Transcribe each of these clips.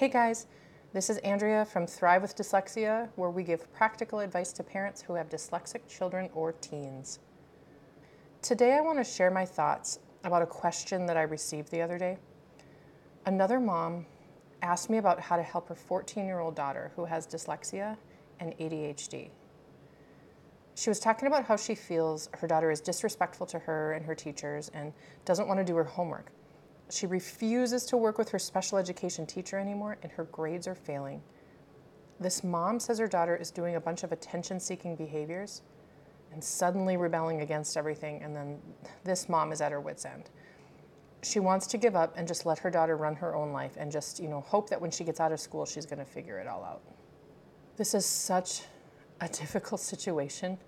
Hey guys, this is Andrea from Thrive with Dyslexia, where we give practical advice to parents who have dyslexic children or teens. Today I want to share my thoughts about a question that I received the other day. Another mom asked me about how to help her 14 year old daughter who has dyslexia and ADHD. She was talking about how she feels her daughter is disrespectful to her and her teachers and doesn't want to do her homework. She refuses to work with her special education teacher anymore, and her grades are failing. This mom says her daughter is doing a bunch of attention seeking behaviors and suddenly rebelling against everything, and then this mom is at her wits' end. She wants to give up and just let her daughter run her own life and just, you know, hope that when she gets out of school, she's going to figure it all out. This is such a difficult situation.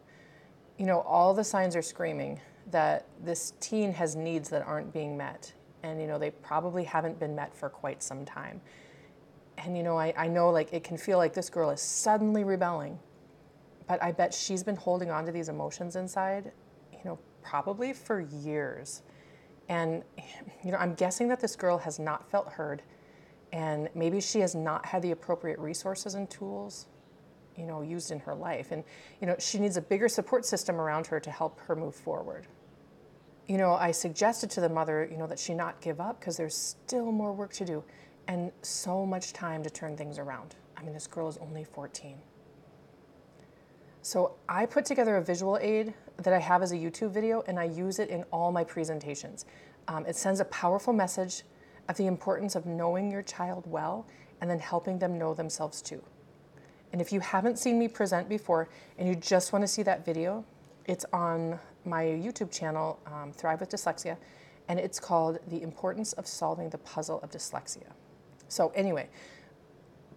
You know, all the signs are screaming that this teen has needs that aren't being met and you know they probably haven't been met for quite some time. And you know I, I know like it can feel like this girl is suddenly rebelling but i bet she's been holding on to these emotions inside you know probably for years. And you know i'm guessing that this girl has not felt heard and maybe she has not had the appropriate resources and tools you know used in her life. And you know she needs a bigger support system around her to help her move forward you know, I suggested to the mother, you know, that she not give up because there's still more work to do and so much time to turn things around. I mean, this girl is only 14. So I put together a visual aid that I have as a YouTube video and I use it in all my presentations. Um, it sends a powerful message of the importance of knowing your child well and then helping them know themselves too. And if you haven't seen me present before and you just want to see that video, it's on my YouTube channel, um, Thrive with Dyslexia, and it's called The Importance of Solving the Puzzle of Dyslexia. So, anyway,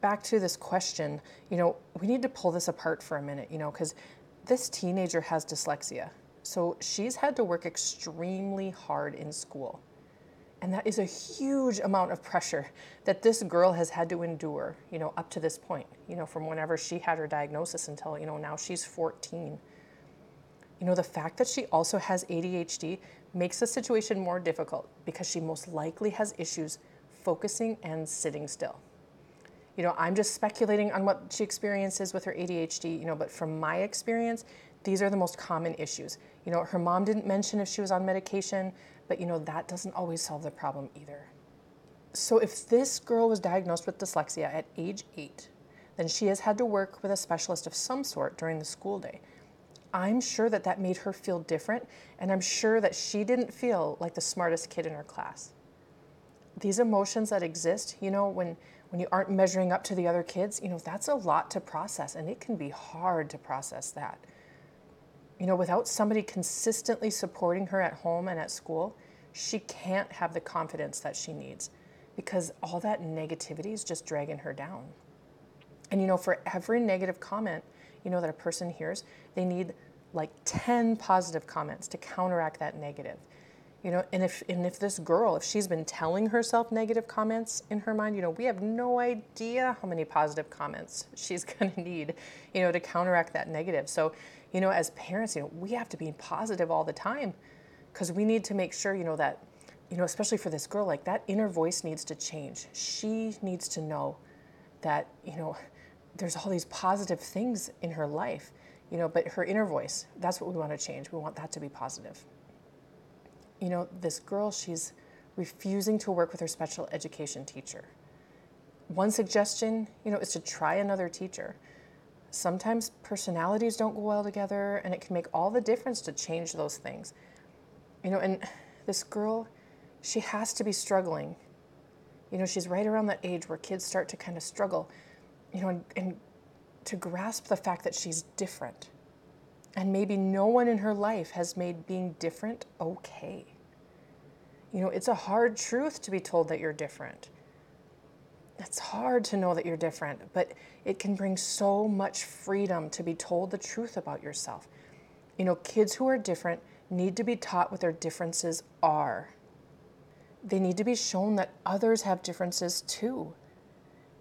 back to this question, you know, we need to pull this apart for a minute, you know, because this teenager has dyslexia. So, she's had to work extremely hard in school. And that is a huge amount of pressure that this girl has had to endure, you know, up to this point, you know, from whenever she had her diagnosis until, you know, now she's 14. You know, the fact that she also has ADHD makes the situation more difficult because she most likely has issues focusing and sitting still. You know, I'm just speculating on what she experiences with her ADHD, you know, but from my experience, these are the most common issues. You know, her mom didn't mention if she was on medication, but you know, that doesn't always solve the problem either. So if this girl was diagnosed with dyslexia at age eight, then she has had to work with a specialist of some sort during the school day. I'm sure that that made her feel different, and I'm sure that she didn't feel like the smartest kid in her class. These emotions that exist, you know, when, when you aren't measuring up to the other kids, you know, that's a lot to process, and it can be hard to process that. You know, without somebody consistently supporting her at home and at school, she can't have the confidence that she needs because all that negativity is just dragging her down. And you know, for every negative comment, you know, that a person hears, they need like 10 positive comments to counteract that negative. You know, and if and if this girl, if she's been telling herself negative comments in her mind, you know, we have no idea how many positive comments she's going to need, you know, to counteract that negative. So, you know, as parents, you know, we have to be positive all the time because we need to make sure, you know, that you know, especially for this girl, like that inner voice needs to change. She needs to know that, you know, there's all these positive things in her life you know, but her inner voice, that's what we want to change. We want that to be positive. You know, this girl, she's refusing to work with her special education teacher. One suggestion, you know, is to try another teacher. Sometimes personalities don't go well together, and it can make all the difference to change those things. You know, and this girl, she has to be struggling. You know, she's right around that age where kids start to kind of struggle, you know, and, and to grasp the fact that she's different. And maybe no one in her life has made being different okay. You know, it's a hard truth to be told that you're different. It's hard to know that you're different, but it can bring so much freedom to be told the truth about yourself. You know, kids who are different need to be taught what their differences are. They need to be shown that others have differences too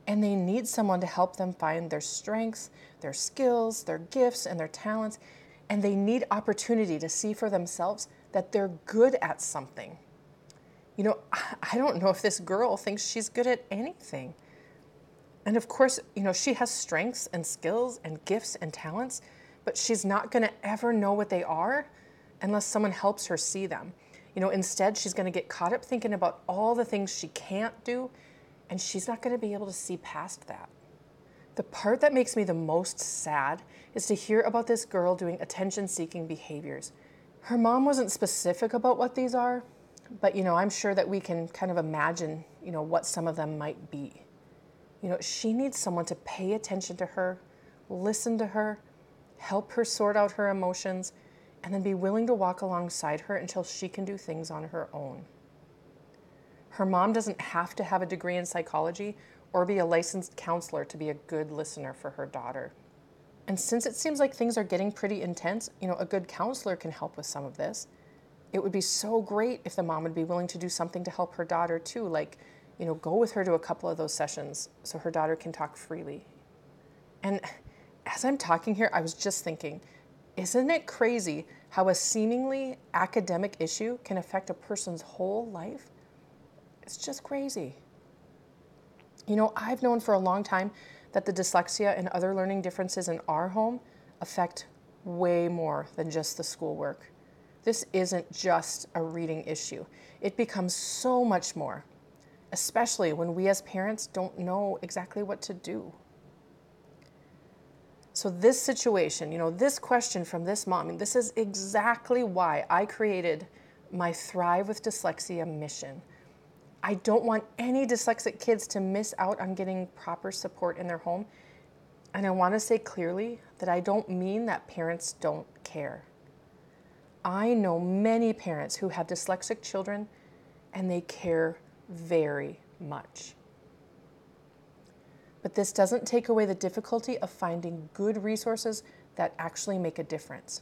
and they need someone to help them find their strengths, their skills, their gifts, and their talents. And they need opportunity to see for themselves that they're good at something. You know, I don't know if this girl thinks she's good at anything. And of course, you know, she has strengths and skills and gifts and talents, but she's not going to ever know what they are unless someone helps her see them. You know, instead, she's going to get caught up thinking about all the things she can't do, and she's not going to be able to see past that. The part that makes me the most sad is to hear about this girl doing attention seeking behaviors. Her mom wasn't specific about what these are, but you know, I'm sure that we can kind of imagine, you know, what some of them might be. You know, she needs someone to pay attention to her, listen to her, help her sort out her emotions, and then be willing to walk alongside her until she can do things on her own. Her mom doesn't have to have a degree in psychology or be a licensed counselor to be a good listener for her daughter. And since it seems like things are getting pretty intense, you know, a good counselor can help with some of this. It would be so great if the mom would be willing to do something to help her daughter too, like, you know, go with her to a couple of those sessions so her daughter can talk freely. And as I'm talking here, I was just thinking, isn't it crazy how a seemingly academic issue can affect a person's whole life? It's just crazy. You know, I've known for a long time that the dyslexia and other learning differences in our home affect way more than just the schoolwork. This isn't just a reading issue, it becomes so much more, especially when we as parents don't know exactly what to do. So, this situation, you know, this question from this mom, and this is exactly why I created my Thrive with Dyslexia mission I don't want any dyslexic kids to miss out on getting proper support in their home. And I want to say clearly that I don't mean that parents don't care. I know many parents who have dyslexic children and they care very much. But this doesn't take away the difficulty of finding good resources that actually make a difference.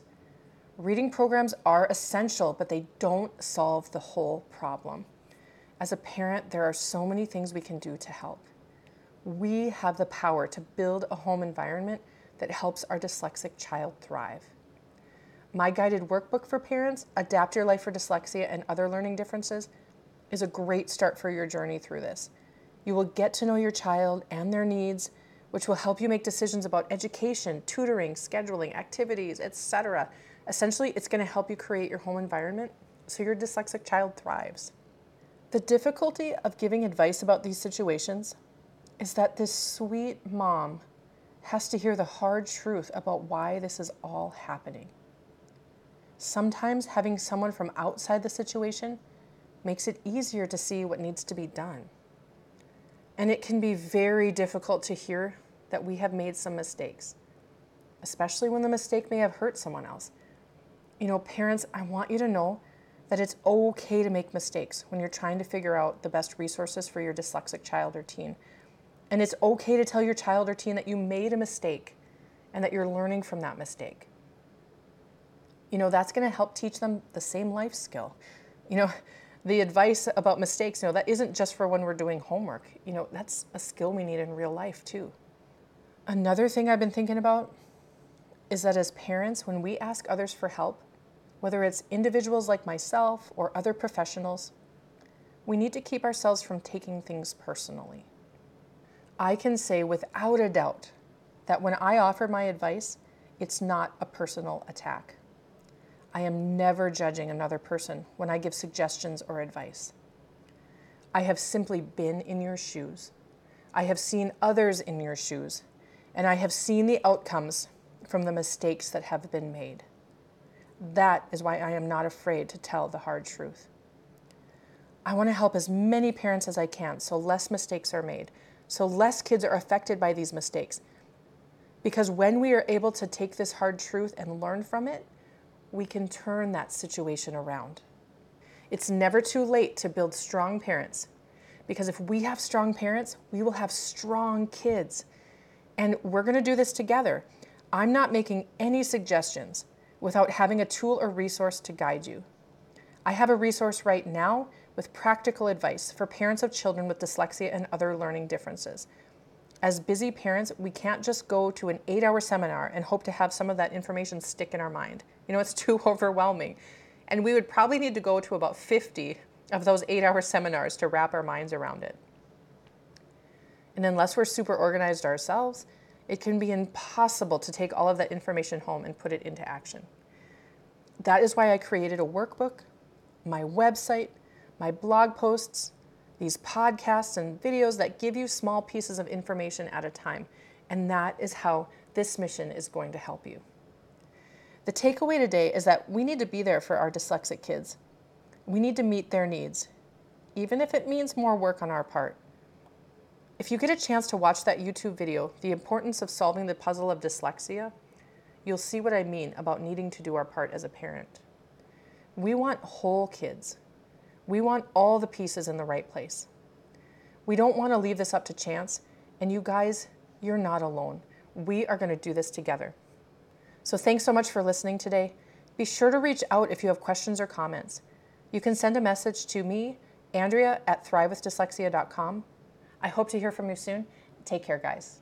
Reading programs are essential, but they don't solve the whole problem. As a parent, there are so many things we can do to help. We have the power to build a home environment that helps our dyslexic child thrive. My guided workbook for parents, Adapt Your Life for Dyslexia and Other Learning Differences, is a great start for your journey through this. You will get to know your child and their needs, which will help you make decisions about education, tutoring, scheduling, activities, etc. Essentially, it's going to help you create your home environment so your dyslexic child thrives. The difficulty of giving advice about these situations is that this sweet mom has to hear the hard truth about why this is all happening. Sometimes having someone from outside the situation makes it easier to see what needs to be done. And it can be very difficult to hear that we have made some mistakes, especially when the mistake may have hurt someone else. You know, parents, I want you to know that it's okay to make mistakes when you're trying to figure out the best resources for your dyslexic child or teen. And it's okay to tell your child or teen that you made a mistake and that you're learning from that mistake. You know, that's going to help teach them the same life skill. You know, the advice about mistakes, you know, that isn't just for when we're doing homework. You know, that's a skill we need in real life too. Another thing I've been thinking about is that as parents, when we ask others for help, whether it's individuals like myself or other professionals, we need to keep ourselves from taking things personally. I can say without a doubt that when I offer my advice, it's not a personal attack. I am never judging another person when I give suggestions or advice. I have simply been in your shoes. I have seen others in your shoes, and I have seen the outcomes from the mistakes that have been made. That is why I am not afraid to tell the hard truth. I want to help as many parents as I can so less mistakes are made, so less kids are affected by these mistakes. Because when we are able to take this hard truth and learn from it, we can turn that situation around. It's never too late to build strong parents because if we have strong parents, we will have strong kids. And we're going to do this together. I'm not making any suggestions without having a tool or resource to guide you. I have a resource right now with practical advice for parents of children with dyslexia and other learning differences. As busy parents, we can't just go to an eight hour seminar and hope to have some of that information stick in our mind. You know, it's too overwhelming. And we would probably need to go to about 50 of those eight hour seminars to wrap our minds around it. And unless we're super organized ourselves, it can be impossible to take all of that information home and put it into action. That is why I created a workbook, my website, my blog posts, these podcasts and videos that give you small pieces of information at a time. And that is how this mission is going to help you. The takeaway today is that we need to be there for our dyslexic kids. We need to meet their needs, even if it means more work on our part. If you get a chance to watch that YouTube video, The Importance of Solving the Puzzle of Dyslexia, you'll see what I mean about needing to do our part as a parent. We want whole kids. We want all the pieces in the right place. We don't want to leave this up to chance, and you guys, you're not alone. We are going to do this together. So thanks so much for listening today. Be sure to reach out if you have questions or comments. You can send a message to me, Andrea at thrivewithdyslexia.com. I hope to hear from you soon. Take care, guys.